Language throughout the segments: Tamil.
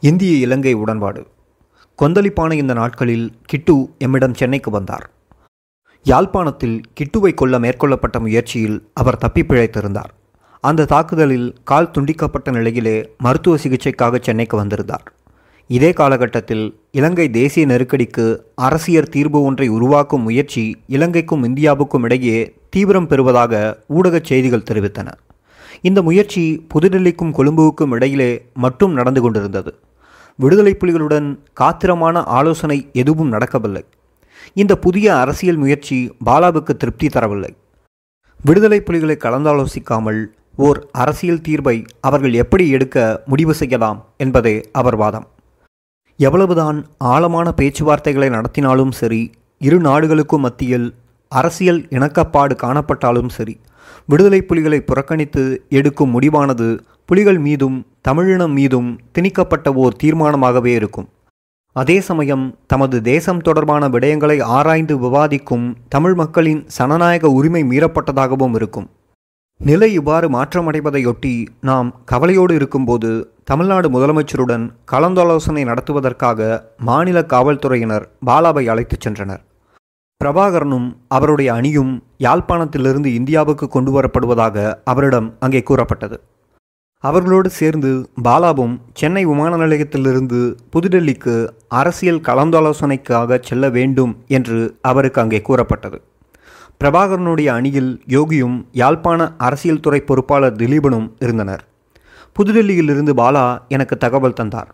இந்திய இலங்கை உடன்பாடு. கொந்தளிப்பான இந்த நாட்களில் கிட்டு எம்மிடம் சென்னைக்கு வந்தார். யாழ்ப்பாணத்தில் கிட்டுவை கொல்ல மேற்கொள்ளப்பட்ட முயற்சியில் அவர் தப்பி பிழைத்திருந்தார். அந்த தாக்குதலில் கால் துண்டிக்கப்பட்ட நிலையிலே மருத்துவ சிகிச்சைக்காக சென்னைக்கு வந்திருந்தார். இதே காலகட்டத்தில் இலங்கை தேசிய நெருக்கடிக்கு அரசியல் தீர்வு ஒன்றை உருவாக்கும் முயற்சி இலங்கைக்கும் இந்தியாவுக்கும் இடையே தீவிரம் பெறுவதாக ஊடகச் செய்திகள் தெரிவித்தன. இந்த முயற்சி புதுடெல்லிக்கும் கொழும்புவுக்கும் இடையிலே மட்டும் நடந்து கொண்டிருந்தது. விடுதலை புலிகளுடன் காத்திரமான ஆலோசனை எதுவும் நடக்கவில்லை. இந்த புதிய அரசியல் முயற்சி பாலாவுக்கு திருப்தி தரவில்லை. விடுதலை புலிகளை கலந்தாலோசிக்காமல் ஓர் அரசியல் தீர்வை அவர்கள் எப்படி எடுக்க முடிவு செய்யலாம் என்பதே அவர் வாதம். எவ்வளவுதான் ஆழமான பேச்சுவார்த்தைகளை நடத்தினாலும் சரி இரு நாடுகளுக்கும் மத்தியில் அரசியல் இணக்கப்பாடு காணப்பட்டாலும் சரி விடுதலை புலிகளை புறக்கணித்து எடுக்கும் முடிவானது புலிகள் மீதும் தமிழினம் மீதும் திணிக்கப்பட்ட ஓர் தீர்மானமாகவே இருக்கும். அதே சமயம் தமது தேசம் தொடர்பான விடயங்களை ஆராய்ந்து விவாதிக்கும் தமிழ் மக்களின் சனநாயக உரிமை மீறப்பட்டதாகவும் இருக்கும். நிலை இவ்வாறு மாற்றமடைவதையொட்டி நாம் கவலையோடு இருக்கும்போது தமிழ்நாடு முதலமைச்சருடன் கலந்தாலோசனை நடத்துவதற்காக மாநில காவல்துறையினர் பாலாவை அழைத்துச் சென்றனர். பிரபாகரனும் அவருடைய அணியும் யாழ்ப்பாணத்திலிருந்து இந்தியாவுக்கு கொண்டு வரப்படுவதாக அவரிடம் அங்கே கூறப்பட்டது. அவர்களோடு சேர்ந்து பாலாவும் சென்னை விமான நிலையத்திலிருந்து புதுடெல்லிக்கு அரசியல் கலந்தாலோசனைக்காக செல்ல வேண்டும் என்று அவருக்கு அங்கே கூறப்பட்டது. பிரபாகரனுடைய அணியில் யோகியும் யாழ்ப்பாண அரசியல் துறை பொறுப்பாளர் திலீபனும் இருந்தனர். புதுடெல்லியிலிருந்து பாலா எனக்கு தகவல் தந்தார்.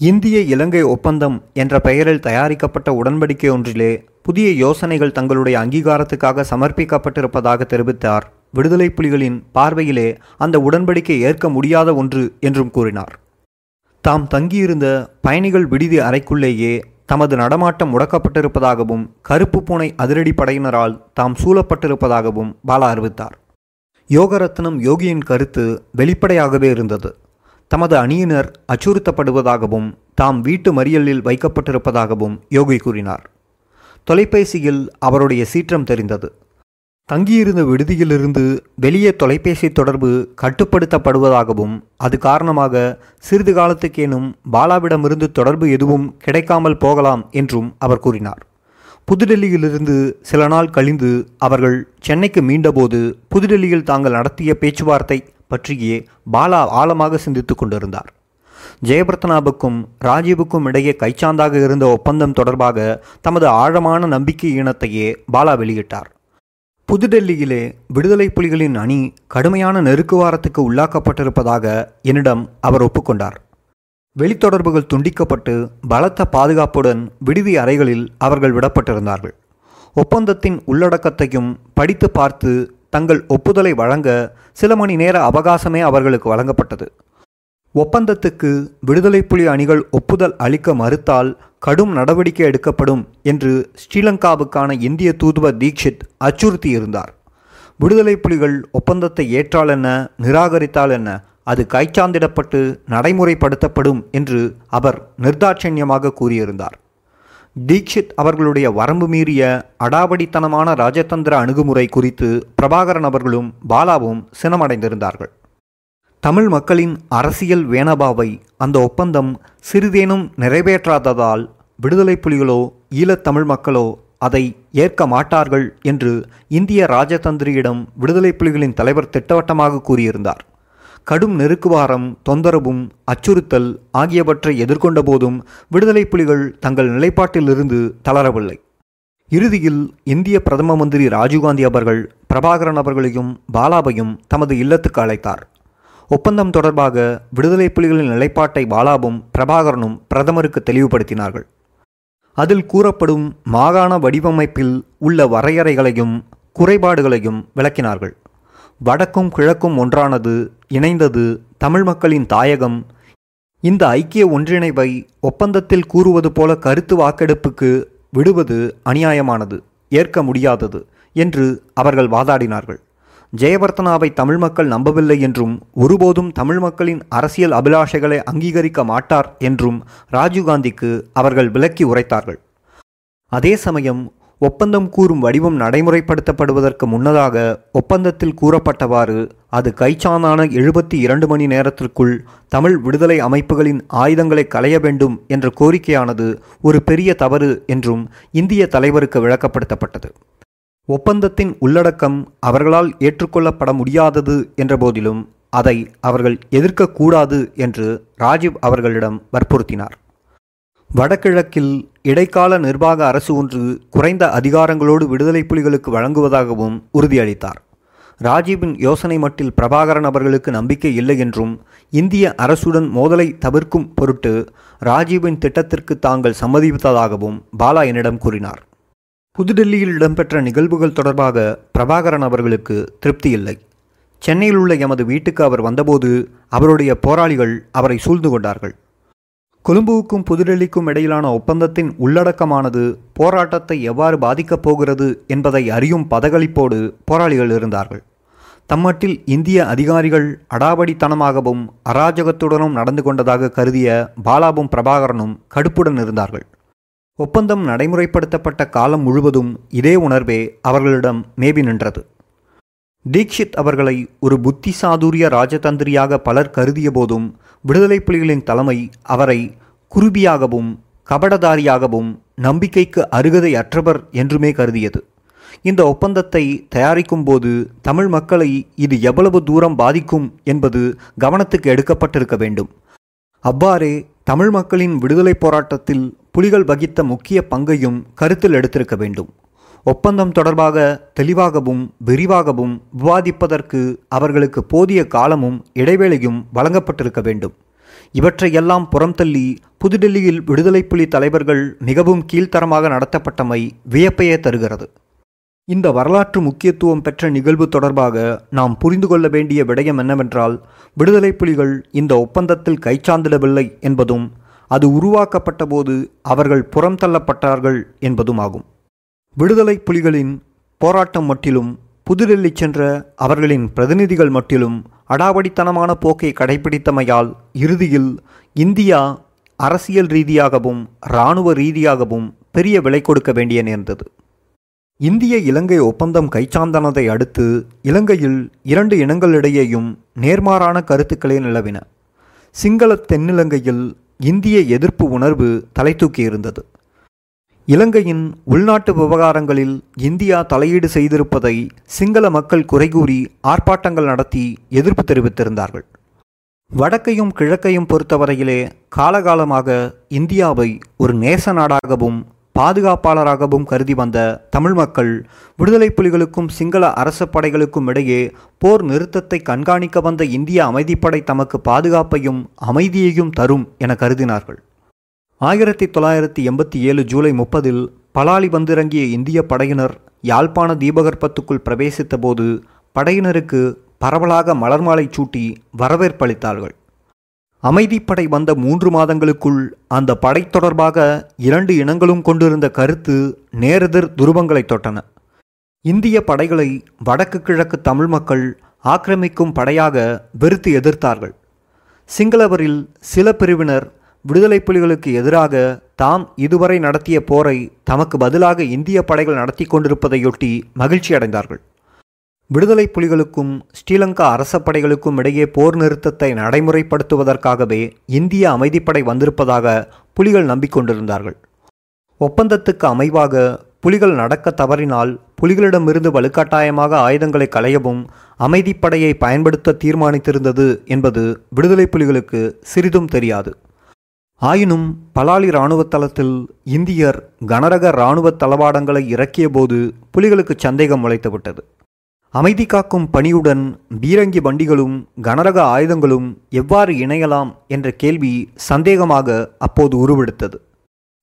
இந்திய இலங்கை ஒப்பந்தம் என்ற பெயரில் தயாரிக்கப்பட்ட உடன்படிக்கை ஒன்றிலே புதிய யோசனைகள் தங்களுடைய அங்கீகாரத்துக்காக சமர்ப்பிக்கப்பட்டிருப்பதாக தெரிவித்தார். விடுதலை புலிகளின் பார்வையிலே அந்த உடன்படிக்கை ஏற்க முடியாத ஒன்று என்றும் கூறினார். தாம் தங்கியிருந்த பயணிகள் விடுதி அறைக்குள்ளேயே தமது நடமாட்டம் முடக்கப்பட்டிருப்பதாகவும் கருப்பு பூனை அதிரடி படையினரால் தாம் சூழப்பட்டிருப்பதாகவும் பாலா அறிவித்தார். யோகரத்னம் யோகியின் கருத்து வெளிப்படையாகவே இருந்தது. தமது அணியினர் அச்சுறுத்தப்படுவதாகவும் தாம் வீட்டு மறியலில் வைக்கப்பட்டிருப்பதாகவும் யோகி கூறினார். தொலைபேசியில் அவருடைய சீற்றம் தெரிந்தது. தங்கியிருந்த விடுதியிலிருந்து வெளியே தொலைபேசி தொடர்பு கட்டுப்படுத்தப்படுவதாகவும் அது காரணமாக சிறிது காலத்துக்கேனும் பாலாவிடமிருந்து தொடர்பு எதுவும் கிடைக்காமல் போகலாம் என்றும் அவர் கூறினார். புதுடெல்லியிலிருந்து சில நாள் கழிந்து அவர்கள் சென்னைக்கு மீண்டபோது புதுடெல்லியில் தாங்கள் நடத்திய பேச்சுவார்த்தை பற்றியே பாலா ஆழமாக சிந்தித்து கொண்டிருந்தார். ஜெயபிரதனாவுக்கும் ராஜீவுக்கும் இடையே கைச்சாந்தாக இருந்த ஒப்பந்தம் தொடர்பாக தமது ஆழமான நம்பிக்கை ஈனத்தையே பாலா வெளியிட்டார். புதுடெல்லியிலே விடுதலை புலிகளின் அணி கடுமையான நெருக்குவாரத்துக்கு உள்ளாக்கப்பட்டிருப்பதாக என்னிடம் அவர் ஒப்புக்கொண்டார். வெளித்தொடர்புகள் துண்டிக்கப்பட்டு பலத்த பாதுகாப்புடன் விடுதி அறைகளில் அவர்கள் விடப்பட்டிருந்தார்கள். ஒப்பந்தத்தின் உள்ளடக்கத்தையும் படித்து பார்த்து தங்கள் ஒப்புதலை வழங்க சில மணி நேர அவகாசமே அவர்களுக்கு வழங்கப்பட்டது. ஒப்பந்தத்துக்கு விடுதலை புலி அணிகள் ஒப்புதல் அளிக்க மறுத்தால் கடும் நடவடிக்கை எடுக்கப்படும் என்று ஸ்ரீலங்காவுக்கான இந்திய தூதுவர் தீக்ஷித் அச்சுறுத்தியிருந்தார். விடுதலை புலிகள் ஒப்பந்தத்தை ஏற்றால் என்ன நிராகரித்தால் என்ன அது கைச்சாந்திடப்பட்டு நடைமுறைப்படுத்தப்படும் என்று அவர் நிர்தாட்சண்யமாக கூறியிருந்தார். தீக்ஷித் அவர்களுடைய வரம்பு மீறிய அடாவடித்தனமான ராஜதந்திர அணுகுமுறை குறித்து பிரபாகரன் அவர்களும் பாலாவும் சினமடைந்திருந்தார்கள். தமிழ் மக்களின் அரசியல் வேனபாவை அந்த ஒப்பந்தம் சிறிதேனும் நிறைவேற்றாததால் விடுதலை புலிகளோ ஈழத்தமிழ் மக்களோ அதை ஏற்க மாட்டார்கள் என்று இந்திய ராஜதந்திரியிடம் விடுதலை புலிகளின் தலைவர் திட்டவட்டமாக கூறியிருந்தார். கடும் நெருக்குவாரம் தொந்தரவும் அச்சுறுத்தல் ஆகியவற்றை எதிர்கொண்ட போதும் விடுதலை புலிகள் தங்கள் நிலைப்பாட்டிலிருந்து தளரவில்லை. இறுதியில் இந்திய பிரதம மந்திரி ராஜீவ்காந்தி அவர்கள் பிரபாகரன் அவர்களையும் பாலாவையும் தமது இல்லத்துக்கு அழைத்தார். ஒப்பந்தம் தொடர்பாக விடுதலை புலிகளின் நிலைப்பாட்டை பாலாவும் பிரபாகரனும் பிரதமருக்கு தெளிவுபடுத்தினார்கள். அதில் கூறப்படும் மாகாண வடிவமைப்பில் உள்ள வரையறைகளையும் குறைபாடுகளையும் விளக்கினார்கள். வடக்கும் கிழக்கும் ஒன்றானது இணைந்தது தமிழ் மக்களின் தாயகம். இந்த ஐக்கிய ஒன்றிணைவை ஒப்பந்தத்தில் கூறுவது போல கருத்து வாக்கெடுப்புக்கு விடுவது அநியாயமானது ஏற்க முடியாதது என்று அவர்கள் வாதாடினார்கள். ஜெயவர்த்தனாவை தமிழ் மக்கள் நம்பவில்லை என்றும் ஒருபோதும் தமிழ் மக்களின் அரசியல் அபிலாஷைகளை அங்கீகரிக்க மாட்டார் என்றும் ராஜீவ்காந்திக்கு அவர்கள் விளக்கி உரைத்தார்கள். அதே சமயம் ஒப்பந்தம் கூறும் வடிவம் நடைமுறைப்படுத்தப்படுவதற்கு முன்னதாக ஒப்பந்தத்தில் கூறப்பட்டவாறு அது கைச்சானான எழுபத்தி இரண்டு மணி நேரத்திற்குள் தமிழ் விடுதலை அமைப்புகளின் ஆயுதங்களை களைய வேண்டும் என்ற கோரிக்கையானது ஒரு பெரிய தவறு என்றும் இந்திய தலைவருக்கு விளக்கப்படுத்தப்பட்டது. ஒப்பந்தத்தின் உள்ளடக்கம் அவர்களால் ஏற்றுக்கொள்ளப்பட முடியாதது என்ற போதிலும் அதை அவர்கள் எதிர்க்கக்கூடாது என்று ராஜீவ் அவர்களிடம் வற்புறுத்தினார். வடகிழக்கில் இடைக்கால நிர்வாக அரசு ஒன்று குறைந்த அதிகாரங்களோடு விடுதலை புலிகளுக்கு வழங்குவதாகவும் உறுதியளித்தார். ராஜீவின் யோசனை மட்டில் பிரபாகரன் அவர்களுக்கு நம்பிக்கை இல்லை என்றும் இந்திய அரசுடன் மோதலை தவிர்க்கும் பொருட்டு ராஜீவின் திட்டத்திற்கு தாங்கள் சம்மதித்ததாகவும் பாலா என்னிடம் கூறினார். புதுடெல்லியில் இடம்பெற்ற நிகழ்வுகள் தொடர்பாக பிரபாகரன் அவர்களுக்கு திருப்தி இல்லை. சென்னையில் உள்ள எமது வீட்டுக்கு அவர் வந்தபோது அவருடைய போராளிகள் அவரை சூழ்ந்து கொண்டார்கள். கொழும்புவுக்கும் புதுடெல்லிக்கும் இடையிலான ஒப்பந்தத்தின் உள்ளடக்கமானது போராட்டத்தை எவ்வாறு பாதிக்கப் போகிறது என்பதை அறியும் பதகளிப்போடு போராளிகள் இருந்தார்கள். தம்மட்டில் இந்திய அதிகாரிகள் அடாவடித்தனமாகவும் அராஜகத்துடனும் நடந்து கொண்டதாக கருதிய பாலாவும் பிரபாகரனும் கடுப்புடன் இருந்தார்கள். ஒப்பந்தம் நடைமுறைப்படுத்தப்பட்ட காலம் முழுவதும் இதே உணர்வே அவர்களிடம் மேபி நின்றது. தீக்ஷித் அவர்களை ஒரு புத்தி சாதுரிய ராஜதந்திரியாக பலர் கருதிய போதும் விடுதலை புலிகளின் தலைமை அவரை குருபியாகவும் கபடதாரியாகவும் நம்பிக்கைக்கு அருகதை அற்றவர் என்றுமே கருதியது. இந்த ஒப்பந்தத்தை தயாரிக்கும் போது தமிழ் மக்களை இது எவ்வளவு தூரம் பாதிக்கும் என்பது கவனத்துக்கு எடுக்கப்பட்டிருக்க வேண்டும். அவ்வாறே தமிழ் மக்களின் விடுதலை போராட்டத்தில் புலிகள் வகித்த முக்கிய பங்கையும் கருத்தில் எடுத்திருக்க வேண்டும். ஒப்பந்தம் தொடர்பாக தெளிவாகவும் விரிவாகவும் விவாதிப்பதற்கு அவர்களுக்கு போதிய காலமும் இடைவேளையும் வழங்கப்பட்டிருக்க வேண்டும். இவற்றையெல்லாம் புறம் தள்ளி புதுடெல்லியில் விடுதலை புலி தலைவர்கள் மிகவும் கீழ்த்தரமாக நடத்தப்பட்டமை வியப்பையே தருகிறது. இந்த வரலாற்று முக்கியத்துவம் பெற்ற நிகழ்வு தொடர்பாக நாம் புரிந்து கொள்ள வேண்டிய விடயம் என்னவென்றால் விடுதலை புலிகள் இந்த ஒப்பந்தத்தில் கைச்சாந்திடவில்லை என்பதும் அது உருவாக்கப்பட்ட போது அவர்கள் புறம் தள்ளப்பட்டார்கள் என்பதும் ஆகும் விடுதலை புலிகளின் போராட்டம் மட்டிலும் புதுடெல்லி சென்ற அவர்களின் பிரதிநிதிகள் மட்டிலும் அடாவடித்தனமான போக்கை கடைபிடித்தமையால் இறுதியில் இந்தியா அரசியல் ரீதியாகவும் இராணுவ ரீதியாகவும் பெரிய விலை கொடுக்க வேண்டிய நேர்ந்தது. இந்திய இலங்கை ஒப்பந்தம் கைச்சாந்தனதை அடுத்து இலங்கையில் இரண்டு இனங்களிடையேயும் நேர்மாறான கருத்துக்களே நிலவின. சிங்கள தென்னிலங்கையில் இந்திய எதிர்ப்பு உணர்வு தலை தூக்கியிருந்தது. இலங்கையின் உள்நாட்டு விவகாரங்களில் இந்தியா தலையீடு செய்திருப்பதை சிங்கள மக்கள் குறைகூறி ஆர்ப்பாட்டங்கள் நடத்தி எதிர்ப்பு தெரிவித்திருந்தார்கள். வடக்கையும் கிழக்கையும் பொறுத்தவரையிலே காலகாலமாக இந்தியாவை ஒரு நேச நாடாகவும் பாதுகாப்பாளராகவும் கருதி வந்த தமிழ் மக்கள் விடுதலை புலிகளுக்கும் சிங்கள அரச படைகளுக்கும் இடையே போர் நிறுத்தத்தை கண்காணிக்க வந்த இந்திய அமைதிப்படை தமக்கு பாதுகாப்பையும் அமைதியையும் தரும் என கருதினார்கள். ஆயிரத்தி தொள்ளாயிரத்தி எண்பத்தி ஏழு ஜூலை முப்பதில் பலாலி வந்திறங்கிய இந்திய படையினர் யாழ்ப்பாண தீபகற்பத்துக்குள் பிரவேசித்தபோது படையினருக்கு பரவலாக மலர்மாலை சூட்டி வரவேற்பளித்தார்கள் அமைதிப்படை வந்த மூன்று மாதங்களுக்குள் அந்த படை தொடர்பாக இரண்டு இனங்களும் கொண்டிருந்த கருத்து நேரெதிர் துருவங்களை தொட்டன. இந்திய படைகளை வடக்கு கிழக்கு தமிழ் மக்கள் ஆக்கிரமிக்கும் படையாக வெறுத்து எதிர்த்தார்கள். சிங்களவரில் சில பிரிவினர் விடுதலை புலிகளுக்கு எதிராக தாம் இதுவரை நடத்திய போரை தமக்கு பதிலாக இந்திய படைகள் நடத்தி கொண்டிருப்பதையொட்டி மகிழ்ச்சி அடைந்தார்கள். விடுதலை புலிகளுக்கும் ஸ்ரீலங்கா அரச படைகளுக்கும் இடையே போர் நிறுத்தத்தை நடைமுறைப்படுத்துவதற்காகவே இந்திய அமைதிப்படை வந்திருப்பதாக புலிகள் நம்பிக்கொண்டிருந்தார்கள். ஒப்பந்தத்துக்கு அமைவாக புலிகள் நடக்க தவறினால் புலிகளிடமிருந்து வலுக்கட்டாயமாக ஆயுதங்களை களையவும் அமைதிப்படையை பயன்படுத்த தீர்மானித்திருந்தது என்பது விடுதலை புலிகளுக்கு சிறிதும் தெரியாது. ஆயினும் பலாலி இராணுவ தளத்தில் இந்தியர் கனரக இராணுவ தளவாடங்களை இறக்கியபோது புலிகளுக்கு சந்தேகம் முளைத்துவிட்டது. அமைதி காக்கும் பணியுடன் பீரங்கி வண்டிகளும் கனரக ஆயுதங்களும் எவ்வாறு இணையலாம் என்ற கேள்வி சந்தேகமாக அப்போது உருவெடுத்தது.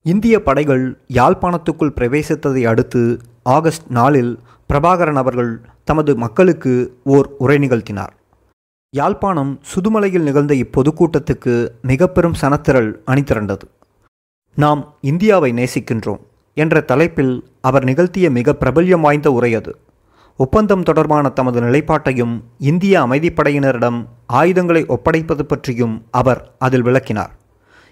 இந்திய படைகள் யாழ்ப்பாணத்துக்குள் பிரவேசித்ததை அடுத்து ஆகஸ்ட் நாலில் பிரபாகரன் அவர்கள் தமது மக்களுக்கு ஓர் உரை நிகழ்த்தினார். யாழ்ப்பாணம் சுதுமலையில் நிகழ்ந்த இப்பொதுக்கூட்டத்துக்கு மிக பெரும் சனத்திரள் அணிதிரண்டது நாம் இந்தியாவை நேசிக்கின்றோம் என்ற தலைப்பில் அவர் நிகழ்த்திய மிக பிரபல்யம் வாய்ந்த உரை அது. ஒப்பந்தம் தொடர்பான தமது நிலைப்பாட்டையும் இந்திய அமைதிப்படையினரிடம் ஆயுதங்களை ஒப்படைப்பது பற்றியும் அவர் அதில் விளக்கினார்.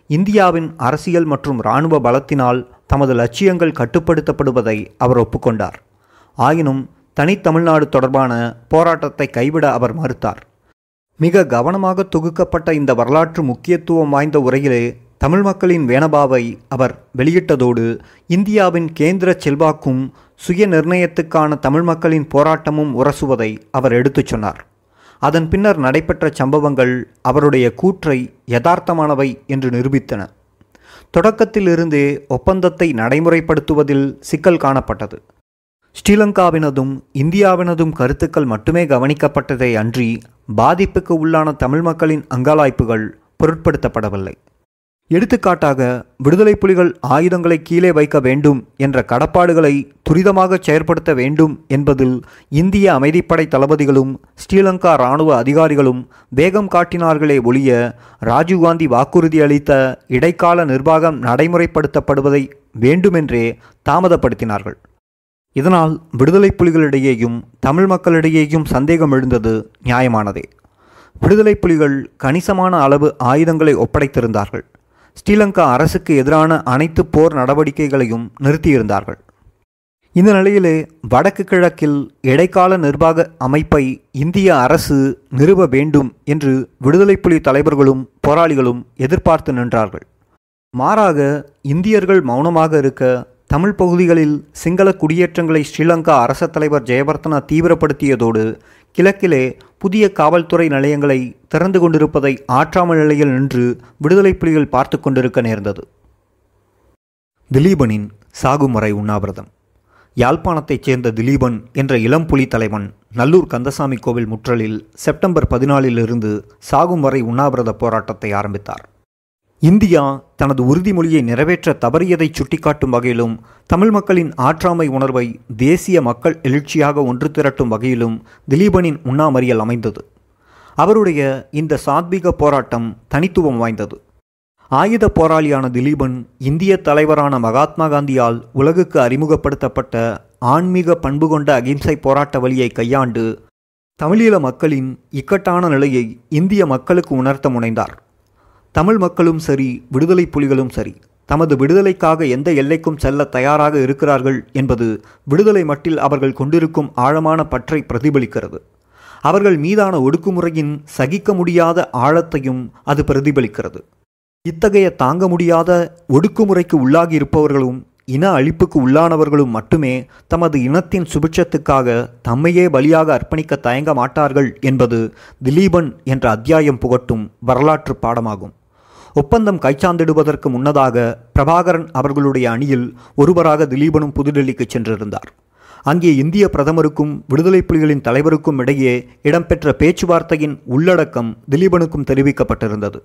இந்தியாவின் அரசியல் மற்றும் இராணுவ பலத்தினால் தமது லட்சியங்கள் கட்டுப்படுத்தப்படுவதை அவர் ஒப்புக்கொண்டார். ஆயினும் தனித்தமிழ்நாடு தொடர்பான போராட்டத்தை கைவிட அவர் மறுத்தார். மிக கவனமாக தொகுக்கப்பட்ட இந்த வரலாற்று முக்கியத்துவம் வாய்ந்த உரையிலே தமிழ் மக்களின் வேனபாவை அவர் வெளியிட்டதோடு இந்தியாவின் கேந்திர செல்வாக்கும் சுய நிர்ணயத்துக்கான தமிழ் மக்களின் போராட்டமும் உரசுவதை அவர் எடுத்துச் சொன்னார். அதன் பின்னர் நடைபெற்ற சம்பவங்கள் அவருடைய கூற்றை யதார்த்தமானவை என்று நிரூபித்தன. தொடக்கத்திலிருந்தே ஒப்பந்தத்தை நடைமுறைப்படுத்துவதில் சிக்கல் காணப்பட்டது. ஸ்ரீலங்காவினதும் இந்தியாவினதும் கருத்துக்கள் மட்டுமே கவனிக்கப்பட்டதை அன்றி பாதிப்புக்கு உள்ளான தமிழ் மக்களின் அங்காளாய்ப்புகள் பொருட்படுத்தப்படவில்லை. எடுத்துக்காட்டாக விடுதலை புலிகள் ஆயுதங்களை கீழே வைக்க வேண்டும் என்ற கடப்பாடுகளை துரிதமாக செயற்படுத்த வேண்டும் என்பதில் இந்திய அமைதிப்படை தளபதிகளும் ஸ்ரீலங்கா இராணுவ அதிகாரிகளும் வேகம் காட்டினார்களே ஒழிய ராஜீவ்காந்தி வாக்குறுதி அளித்த இடைக்கால நிர்வாகம் நடைமுறைப்படுத்தப்படுவதை வேண்டுமென்றே தாமதப்படுத்தினார்கள். இதனால் விடுதலை புலிகளிடையேயும் தமிழ் மக்களிடையேயும் சந்தேகம் எழுந்தது நியாயமானதே. விடுதலை புலிகள் கணிசமான அளவு ஆயுதங்களை ஒப்படைத்திருந்தார்கள். ஸ்ரீலங்கா அரசுக்கு எதிரான அனைத்து போர் நடவடிக்கைகளையும் நிறுத்தியிருந்தார்கள். இந்த நிலையிலே வடக்கு கிழக்கில் இடைக்கால நிர்வாக அமைப்பை இந்திய அரசு நிறுவ வேண்டும் என்று விடுதலை புலி தலைவர்களும் போராளிகளும் எதிர்பார்த்து நின்றார்கள். மாறாக இந்தியர்கள் மௌனமாக இருக்க தமிழ் பகுதிகளில் சிங்கள குடியேற்றங்களை ஸ்ரீலங்கா அரச தலைவர் ஜெயவர்த்தனா தீவிரப்படுத்தியதோடு கிழக்கிலே புதிய காவல்துறை நிலையங்களை திறந்து கொண்டிருப்பதை ஆற்றாமல் நிலையில் நின்று விடுதலை புலிகள் பார்த்து கொண்டிருக்க நேர்ந்தது. திலீபனின் சாகுமுறை உண்ணாவிரதம். யாழ்ப்பாணத்தைச் சேர்ந்த திலீபன் என்ற இளம் புலி தலைவன் நல்லூர் கந்தசாமி கோவில் முற்றலில் செப்டம்பர் பதினாலிலிருந்து சாகும் வரை உண்ணாவிரத போராட்டத்தை ஆரம்பித்தார். இந்தியா தனது உறுதிமொழியை நிறைவேற்ற தவறியதை சுட்டிக்காட்டும் வகையிலும் தமிழ் மக்களின் ஆற்றாமை உணர்வை தேசிய மக்கள் எழுச்சியாக ஒன்று திரட்டும் வகையிலும் திலீபனின் உண்ணாமறியல் அமைந்தது. அவருடைய இந்த சாத்வீக போராட்டம் தனித்துவம் வாய்ந்தது. ஆயுத போராளியான திலீபன் இந்திய தலைவரான மகாத்மா காந்தியால் உலகுக்கு அறிமுகப்படுத்தப்பட்ட ஆன்மீக பண்பு கொண்ட அகிம்சை போராட்ட வழியை கையாண்டு தமிழீழ மக்களின் இக்கட்டான நிலையை இந்திய மக்களுக்கு உணர்த்த முனைந்தார். தமிழ் மக்களும் சரி விடுதலை புலிகளும் சரி தமது விடுதலைக்காக எந்த எல்லைக்கும் செல்ல தயாராக இருக்கிறார்கள் என்பது விடுதலை மட்டில் அவர்கள் கொண்டிருக்கும் ஆழமான பற்றை பிரதிபலிக்கிறது. அவர்கள் மீதான ஒடுக்குமுறையின் சகிக்க முடியாத ஆழத்தையும் அது பிரதிபலிக்கிறது. இத்தகைய தாங்க முடியாத ஒடுக்குமுறைக்கு உள்ளாகி இருப்பவர்களும் இன அழிப்புக்கு உள்ளானவர்களும் மட்டுமே தமது இனத்தின் சுபிட்சத்துக்காக தம்மையே பலியாக அர்ப்பணிக்க தயங்க மாட்டார்கள் என்பது திலீபன் என்ற அத்தியாயம் புகட்டும் வரலாற்று பாடமாகும். ஒப்பந்தம் கைச்சாந்திடுவதற்கு முன்னதாக பிரபாகரன் அவர்களுடைய அணியில் ஒருவராக திலீபனும் புதுடெல்லிக்கு சென்றிருந்தார். அங்கே இந்திய பிரதமருக்கும் விடுதலை புலிகளின் தலைவருக்கும் இடையே இடம்பெற்ற பேச்சுவார்த்தையின் உள்ளடக்கம் திலீபனுக்கும் தெரிவிக்கப்பட்டிருந்தது.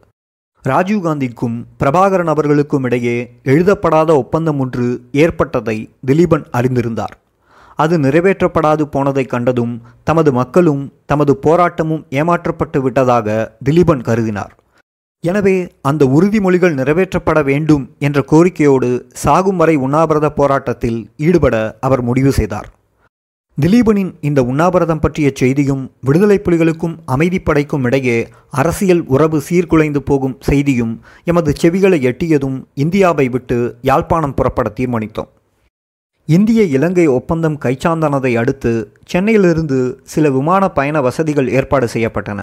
ராஜீவ்காந்திக்கும் பிரபாகரன் அவர்களுக்கும் இடையே எழுதப்படாத ஒப்பந்தம் ஒன்று ஏற்பட்டதை திலீபன் அறிந்திருந்தார். அது நிறைவேற்றப்படாது போனதை கண்டதும் தமது மக்களும் தமது போராட்டமும் ஏமாற்றப்பட்டு விட்டதாக திலீபன் கருதினார். எனவே அந்த உறுதிமொழிகள் நிறைவேற்றப்பட வேண்டும் என்ற கோரிக்கையோடு சாகும் வரை உண்ணாவிரத போராட்டத்தில் ஈடுபட அவர் முடிவு செய்தார். திலீபனின் இந்த உண்ணாவிரதம் பற்றிய செய்தியும் விடுதலை புலிகளுக்கும் அமைதிப்படைக்கும் இடையே அரசியல் உறவு சீர்குலைந்து போகும் செய்தியும் எமது செவிகளை எட்டியதும் இந்தியாவை விட்டு யாழ்ப்பாணம் புறப்பட தீர்மானித்தோம். இந்திய இலங்கை ஒப்பந்தம் கைச்சாந்தானதை அடுத்து சென்னையிலிருந்து சில விமான பயண வசதிகள் ஏற்பாடு செய்யப்பட்டன.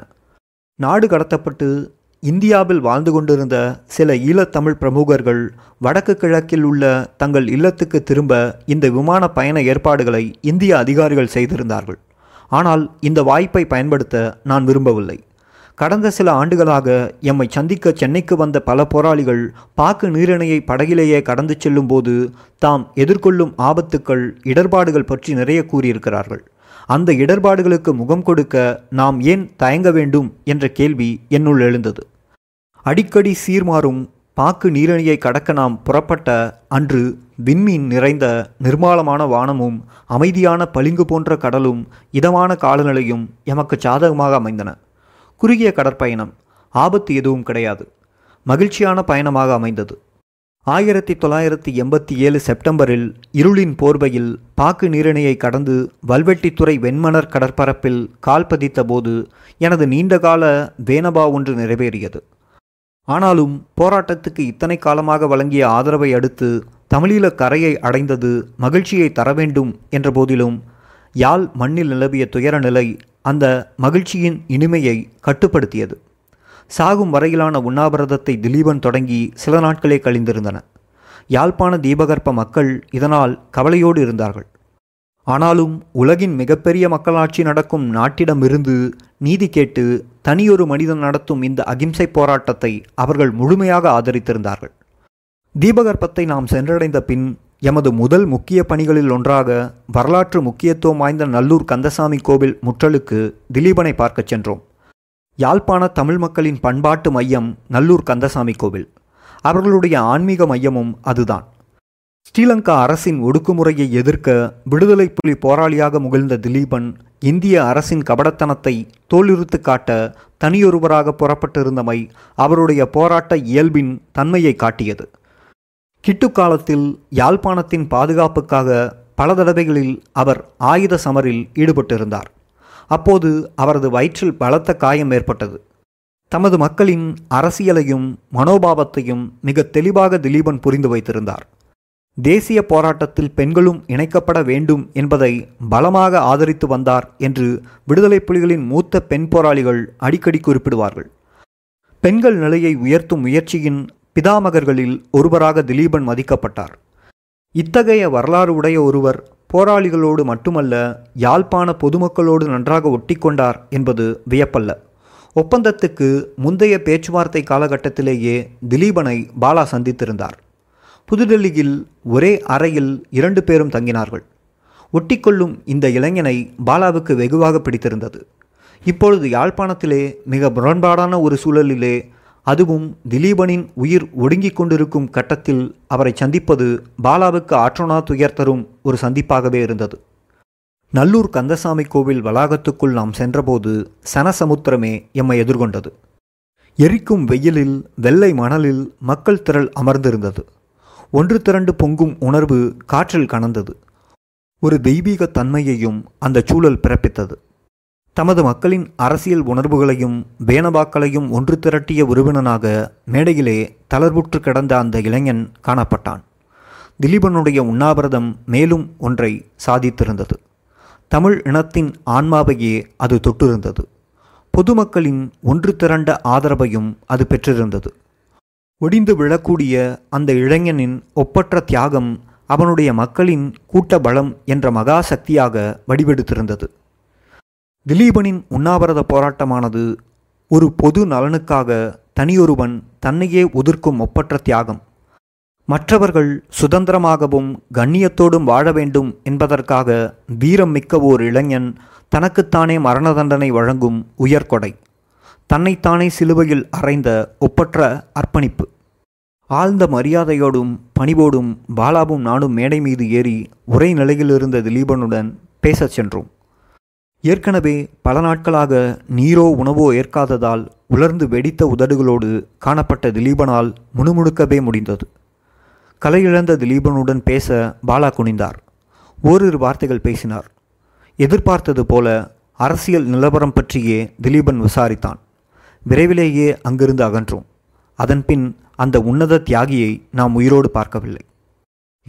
நாடு கடத்தப்பட்டு இந்தியாவில் வாழ்ந்து கொண்டிருந்த சில ஈழத்தமிழ் பிரமுகர்கள் வடக்கு கிழக்கில் உள்ள தங்கள் இல்லத்துக்கு திரும்ப இந்த விமான பயண ஏற்பாடுகளை இந்திய அதிகாரிகள் செய்திருந்தார்கள். ஆனால் இந்த வாய்ப்பை பயன்படுத்த நான் விரும்பவில்லை. கடந்த சில ஆண்டுகளாக எம்மை சந்திக்க சென்னைக்கு வந்த பல போராளிகள் பாக்கு நீரிணையை படகிலேயே கடந்து செல்லும் போது தாம் எதிர்கொள்ளும் ஆபத்துக்கள் இடர்பாடுகள் பற்றி நிறைய கூறியிருக்கிறார்கள். அந்த இடர்பாடுகளுக்கு முகம் கொடுக்க நாம் ஏன் தயங்க வேண்டும் என்ற கேள்வி என்னுள் எழுந்தது. அடிக்கடி சீர்மாறும் பாக்கு நீரணியை கடக்க நாம் புறப்பட்ட அன்று விண்மீன் நிறைந்த நிர்மாலமான வானமும் அமைதியான பளிங்கு போன்ற கடலும் இதமான காலநிலையும் எமக்கு சாதகமாக அமைந்தன. குறுகிய கடற்பயணம் ஆபத்து எதுவும் கிடையாது. மகிழ்ச்சியான பயணமாக அமைந்தது. ஆயிரத்தி தொள்ளாயிரத்தி எண்பத்தி ஏழு செப்டம்பரில் இருளின் போர்வையில் பாக்கு நீரிணையை கடந்து வல்வெட்டித்துறை வெண்மணர் கடற்பரப்பில் கால் பதித்த போது எனது நீண்டகால வேனபா ஒன்று நிறைவேறியது. ஆனாலும் போராட்டத்துக்கு இத்தனை காலமாக வழங்கிய ஆதரவை அடுத்து தமிழீழ கரையை அடைந்தது மகிழ்ச்சியை தர வேண்டும் என்ற போதிலும் யாழ் மண்ணில் நிலவிய துயர நிலை அந்த மகிழ்ச்சியின் இனிமையை கட்டுப்படுத்தியது. சாகும் வரையிலான உண்ணாவிரதத்தை திலீபன் தொடங்கி சில நாட்களே கழிந்திருந்தன. யாழ்ப்பாண தீபகற்ப மக்கள் இதனால் கவலையோடு இருந்தார்கள். ஆனாலும் உலகின் மிகப்பெரிய மக்களாட்சி நடக்கும் நாட்டிடமிருந்து நீதி கேட்டு தனியொரு மனிதன் நடத்தும் இந்த அகிம்சை போராட்டத்தை அவர்கள் முழுமையாக ஆதரித்திருந்தார்கள். தீபகற்பத்தை நாம் சென்றடைந்த பின் எமது முதல் முக்கிய பணிகளில் ஒன்றாக வரலாற்று முக்கியத்துவம் வாய்ந்த நல்லூர் கந்தசாமி கோவில் முற்றலுக்கு திலீபனை பார்க்கச் சென்றோம். யாழ்ப்பாண தமிழ் மக்களின் பண்பாட்டு மையம் நல்லூர் கந்தசாமி கோவில். அவர்களுடைய ஆன்மீக மையமும் அதுதான். ஸ்ரீலங்கா அரசின் ஒடுக்குமுறையை எதிர்க்க விடுதலை புலி போராளியாக முகிழ்ந்த திலீபன் இந்திய அரசின் கபடத்தனத்தை தோலுறுத்து காட்ட தனியொருவராக புறப்பட்டிருந்தமை அவருடைய போராட்ட இயல்பின் தன்மையை காட்டியது. கிட்டு காலத்தில் யாழ்ப்பாணத்தின் பாதுகாப்புக்காக பல தடவைகளில் அவர் ஆயுத சமரில் ஈடுபட்டிருந்தார். அப்போது அவரது வயிற்றில் பலத்த காயம் ஏற்பட்டது. தமது மக்களின் அரசியலையும் மனோபாவத்தையும் மிக தெளிவாக திலீபன் புரிந்து வைத்திருந்தார். தேசிய போராட்டத்தில் பெண்களும் இணைக்கப்பட வேண்டும் என்பதை பலமாக ஆதரித்து வந்தார் என்று விடுதலை புலிகளின் மூத்த பெண் போராளிகள் அடிக்கடி குறிப்பிடுவார்கள். பெண்கள் நிலையை உயர்த்தும் முயற்சியின் பிதாமகர்களில் ஒருவராக திலீபன் மதிக்கப்பட்டார். இத்தகைய வரலாறு உடைய ஒருவர் போராளிகளோடு மட்டுமல்ல யாழ்ப்பாண பொதுமக்களோடு நன்றாக ஒட்டிக்கொண்டார் என்பது வியப்பல்ல. ஒப்பந்தத்துக்கு முந்தைய பேச்சுவார்த்தை காலகட்டத்திலேயே திலீபனை பாலா சந்தித்திருந்தார். புதுடெல்லியில் ஒரே அறையில் இரண்டு பேரும் தங்கினார்கள். ஒட்டிக்கொள்ளும் இந்த இளைஞனை பாலாவுக்கு வெகுவாக பிடித்திருந்தது. இப்பொழுது யாழ்ப்பாணத்திலே மிக முரண்பாடான ஒரு சூழலிலே அதுவும் திலீபனின் உயிர் ஒடுங்கிக் கொண்டிருக்கும் கட்டத்தில் அவரை சந்திப்பது பாலாவுக்கு ஆற்றோனா துயர் தரும் ஒரு சந்திப்பாகவே இருந்தது. நல்லூர் கந்தசாமி கோவில் வளாகத்துக்குள் நாம் சென்றபோது சனசமுத்திரமே எம்மை எதிர்கொண்டது. எரிக்கும் வெயிலில் வெள்ளை மணலில் மக்கள் திரள் அமர்ந்திருந்தது. ஒன்று திரண்டு பொங்கும் உணர்வு காற்றில் கனந்தது. ஒரு தெய்வீக தன்மையையும் அந்த சூழல் பிறப்பித்தது. தமது மக்களின் அரசியல் உணர்வுகளையும் பேனபாக்களையும் ஒன்று திரட்டிய உறுப்பினனாக மேடையிலே தளர்வுற்று கிடந்த அந்த இளைஞன் காணப்பட்டான். திலீபனுடைய உண்ணாவிரதம் மேலும் ஒன்றை சாதித்திருந்தது. தமிழ் இனத்தின் ஆன்மாவையே அது தொட்டிருந்தது. பொதுமக்களின் ஒன்று திரண்ட ஆதரவையும் அது பெற்றிருந்தது. ஒடிந்து விழக்கூடிய அந்த இளைஞனின் ஒப்பற்ற தியாகம் அவனுடைய மக்களின் கூட்ட பலம் என்ற மகா சக்தியாக வடிவெடுத்திருந்தது. திலீபனின் உண்ணாவிரத போராட்டமானது ஒரு பொது நலனுக்காக தனியொருவன் தன்னையே ஒதிர்க்கும் ஒப்பற்ற தியாகம். மற்றவர்கள் சுதந்திரமாகவும் கண்ணியத்தோடும் வாழ வேண்டும் என்பதற்காக வீரம் மிக்க ஓர் இளைஞன் தனக்குத்தானே மரண தண்டனை வழங்கும் உயர்கொடை தன்னைத்தானே சிலுவையில் அறைந்த ஒப்பற்ற அர்ப்பணிப்பு. ஆழ்ந்த மரியாதையோடும் பணிவோடும் பாலாவும் நானும் மேடை மீது ஏறி உரை நிலையில் இருந்த திலீபனுடன் பேசச் சென்றோம். ஏற்கனவே பல நாட்களாக நீரோ உணவோ ஏற்காததால் உலர்ந்து வெடித்த உதடுகளோடு காணப்பட்ட திலீபனால் முணுமுணுக்கவே முடிந்தது. கலையிழந்த திலீபனுடன் பேச பாலா குனிந்தார். ஓரிரு வார்த்தைகள் பேசினார். எதிர்பார்த்தது போல அரசியல் நிலவரம் பற்றியே திலீபன் விசாரித்தான். விரைவிலேயே அங்கிருந்து அகன்றோம். அதன்பின் அந்த உன்னத தியாகியை நாம் உயிரோடு பார்க்கவில்லை.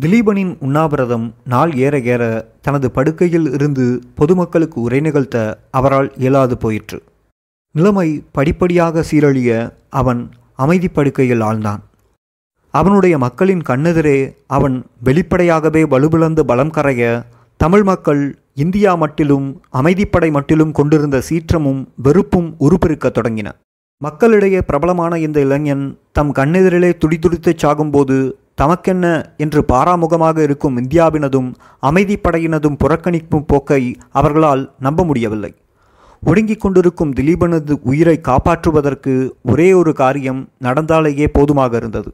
திலீபனின் உண்ணாவிரதம் நாள் ஏற ஏற தனது படுக்கையில் இருந்து பொதுமக்களுக்கு உரை நிகழ்த்த அவரால் இயலாது போயிற்று. நிலைமை படிப்படியாக சீரழிய அவன் அமைதி படுக்கையில் ஆழ்ந்தான். அவனுடைய மக்களின் கண்ணெதிரே அவன் வெளிப்படையாகவே வலுவிழந்து பலம் கரைய தமிழ் மக்கள் இந்தியா மட்டிலும் அமைதிப்படை மட்டிலும் கொண்டிருந்த சீற்றமும் வெறுப்பும் உருப்பெருக்கத் தொடங்கின. மக்களிடையே பிரபலமான இந்த இளைஞன் தம் கண்ணெதிரிலே துடிதுடித்துச் சாகும்போது தமக்கென்ன என்று பாராமுகமாக இருக்கும் இந்தியாவினதும் அமைதிப்படையினதும் புறக்கணிக்கும் போக்கை அவர்களால் நம்ப முடியவில்லை. ஒடுங்கிக் கொண்டிருக்கும் திலீபனது உயிரை காப்பாற்றுவதற்கு ஒரே ஒரு காரியம் நடந்தாலேயே போதுமாக இருந்தது.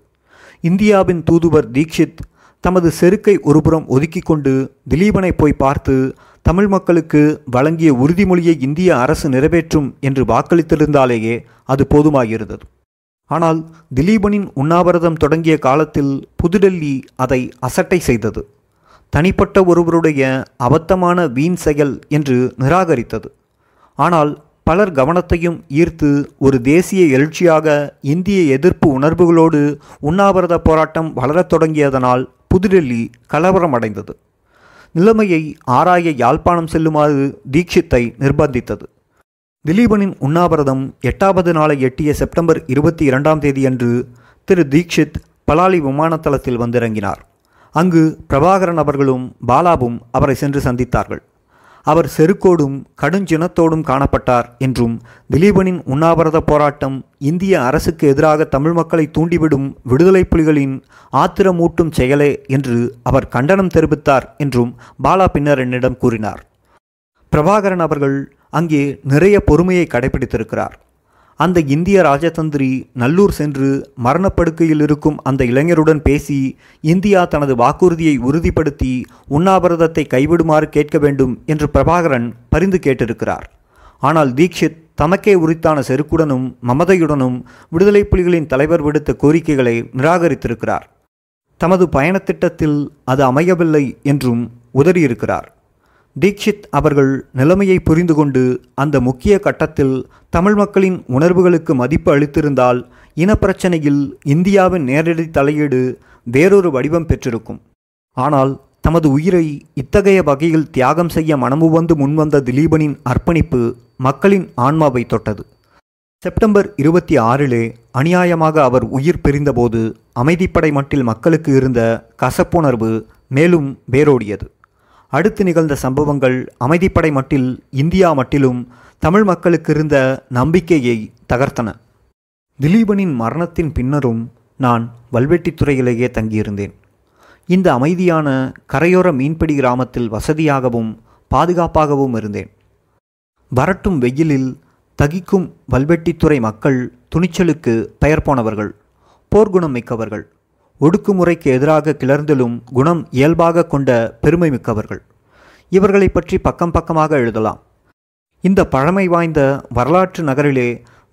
இந்தியாவின் தூதுவர் தீக்ஷித் தமது செருக்கை ஒருபுறம் ஒதுக்கிக் கொண்டு திலீபனை போய் பார்த்து தமிழ் மக்களுக்கு வழங்கிய உறுதிமொழியை இந்திய அரசு நிறைவேற்றும் என்று வாக்களித்திருந்தாலேயே அது போதுமாகியிருந்தது ஆனால் திலீபனின் உண்ணாவிரதம் தொடங்கிய காலத்தில் புதுடெல்லி அதை அசட்டை செய்தது. தனிப்பட்ட ஒருவருடைய அபத்தமான வீண் செயல் என்று நிராகரித்தது. ஆனால் பலர் கவனத்தையும் ஈர்த்து ஒரு தேசிய எழுச்சியாக இந்திய எதிர்ப்பு உணர்வுகளோடு உண்ணாவிரத போராட்டம் வளரத் தொடங்கியதனால் புதுடெல்லி கலவரமடைந்தது. நிலைமையை ஆராய யாழ்ப்பாணம் செல்லுமாறு தீட்சித்தை நிர்பந்தித்தது. திலீபனின் உண்ணாவிரதம் எட்டாவது நாளை எட்டிய செப்டம்பர் இருபத்தி இரண்டாம் தேதியன்று திரு தீக்ஷித் பலாலி விமானத்தளத்தில் வந்திறங்கினார். அங்கு பிரபாகரன் அவர்களும் பாலாவும் அவரை சென்று சந்தித்தார்கள். அவர் செருக்கோடும் கடுஞ்சினத்தோடும் காணப்பட்டார் என்றும் திலீபனின் உண்ணாவிரத போராட்டம் இந்திய அரசுக்கு எதிராக தமிழ் மக்களை தூண்டிவிடும் விடுதலை புலிகளின் ஆத்திரமூட்டும் செயலே என்று அவர் கண்டனம் தெரிவித்தார் என்றும் பாலா பின்னர் என்னிடம் கூறினார். பிரபாகரன் அவர்கள் அங்கே நிறைய பொறுமையை கடைபிடித்திருக்கிறார். அந்த இந்திய ராஜதந்திரி நல்லூர் சென்று மரணப்படுக்கையில் இருக்கும் அந்த இளைஞருடன் பேசி இந்தியா தனது வாக்குறுதியை உறுதிப்படுத்தி உண்ணாவிரதத்தை கைவிடுமாறு கேட்க வேண்டும் என்று பிரபாகரன் பரிந்து கேட்டிருக்கிறார். ஆனால் தீக்ஷித் தமக்கே உரித்தான செருக்குடனும் மமதையுடனும் விடுதலை புலிகளின் தலைவர் விடுத்த கோரிக்கைகளை நிராகரித்திருக்கிறார். தமது பயணத்திட்டத்தில் அது அமையவில்லை என்றும் உதறியிருக்கிறார். தீக்ஷித் அவர்கள் நிலைமையை புரிந்து கொண்டு அந்த முக்கிய கட்டத்தில் தமிழ் மக்களின் உணர்வுகளுக்கு மதிப்பு அளித்திருந்தால் இனப்பிரச்சனையில் இந்தியாவின் நேரடி தலையீடு வேறொரு வடிவம் பெற்றிருக்கும். ஆனால் தமது உயிரை இத்தகைய வகையில் தியாகம் செய்ய மனமுவந்து முன்வந்த திலீபனின் அர்ப்பணிப்பு மக்களின் ஆன்மாவை தொட்டது. செப்டம்பர் இருபத்தி ஆறிலே அநியாயமாக அவர் உயிர் பிரிந்தபோது அமைதிப்படை மட்டில் மக்களுக்கு இருந்த கசப்புணர்வு மேலும் வேரோடியது. அடுத்து நிகழ்ந்த சம்பவங்கள் அமைதிப்படை மட்டில் இந்தியா மட்டிலும் தமிழ் மக்களுக்கு இருந்த நம்பிக்கையை தகர்த்தன. திலீபனின் மரணத்தின் பின்னரும் நான் வல்வெட்டித்துறையிலேயே தங்கியிருந்தேன். இந்த அமைதியான கரையோர மீன்பிடி கிராமத்தில் வசதியாகவும் பாதுகாப்பாகவும் இருந்தேன். வரட்டும் வெயிலில் தகிக்கும் வல்வெட்டித்துறை மக்கள் துணிச்சலுக்கு பெயர் போனவர்கள் போர்க்குணம் மிக்கவர்கள். ஒடுக்குமுறைக்கு எதிராக கிளர்ந்தலும் குணம் இயல்பாக கொண்ட பெருமை மிக்கவர்கள் இவர்களை பற்றி பக்கம் பக்கமாக எழுதலாம். இந்த பழமை வாய்ந்த வரலாற்று நகரிலே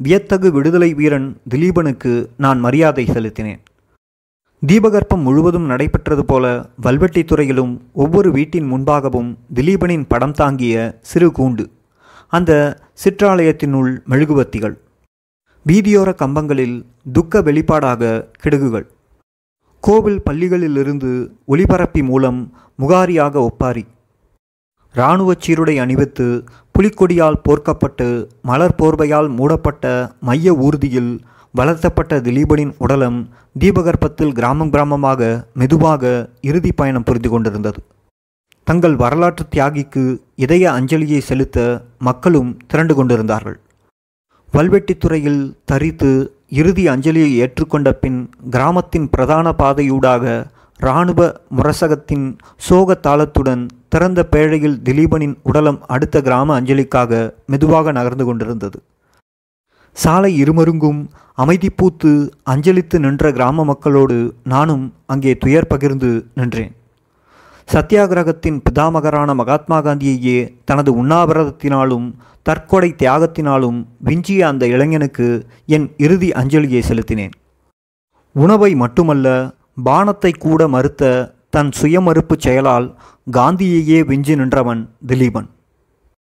வியத்தகு விடுதலை வீரன் திலீபனுக்கு நான் மரியாதை செலுத்தினேன். தீபகற்பம் முழுவதும் நடைபெற்றது போல வல்வெட்டித்துறையிலும் ஒவ்வொரு வீட்டின் முன்பாகவும் திலீபனின் படம் தாங்கிய சிறு கூண்டு அந்த சிற்றாலயத்தினுள் மெழுகுவத்திகள் வீதியோர கம்பங்களில் துக்க வெளிப்பாடாக கிடுகுகள். கோவில் பள்ளிகளிலிருந்து ஒளிபரப்பி மூலம் முகாரியாக ஒப்பாரி. இராணுவச் சீருடை அணிவித்து புலிக்கொடியால் போர்க்கப்பட்டு மலர் போர்வையால் மூடப்பட்ட மைய ஊர்தியில் வளர்த்தப்பட்ட திலீபனின் உடலம் தீபகற்பத்தில் கிராமம் கிராமமாக மெதுவாக இறுதி பயணம் புரிந்து கொண்டிருந்தது. தங்கள் வரலாற்று தியாகிக்கு இதய அஞ்சலியை செலுத்த மக்களும் திரண்டு கொண்டிருந்தார்கள். வல்வெட்டித்துறையில் தரித்து இறுதி அஞ்சலியை ஏற்றுக்கொண்ட பின் கிராமத்தின் பிரதான பாதையூடாக இராணுவ முரசகத்தின் சோக தாளத்துடன் திறந்த பேழையில் திலீபனின் உடலம் அடுத்த கிராம அஞ்சலிக்காக மெதுவாக நகர்ந்து கொண்டிருந்தது. சாலை இருமருங்கும் அமைதி பூத்து அஞ்சலித்து நின்ற கிராம மக்களோடு நானும் அங்கே துயர் பகிர்ந்து நின்றேன். சத்தியாகிரகத்தின் பிதாமகரான மகாத்மா காந்தியையே தனது உண்ணாவிரதத்தினாலும் தற்கொலை தியாகத்தினாலும் விஞ்சிய அந்த இளைஞனுக்கு என் இறுதி அஞ்சலியை செலுத்தினேன். உணவை மட்டுமல்ல பானத்தை கூட மறுத்த தன் சுயமறுப்பு செயலால் காந்தியையே விஞ்சி நின்றவன் திலீபன்.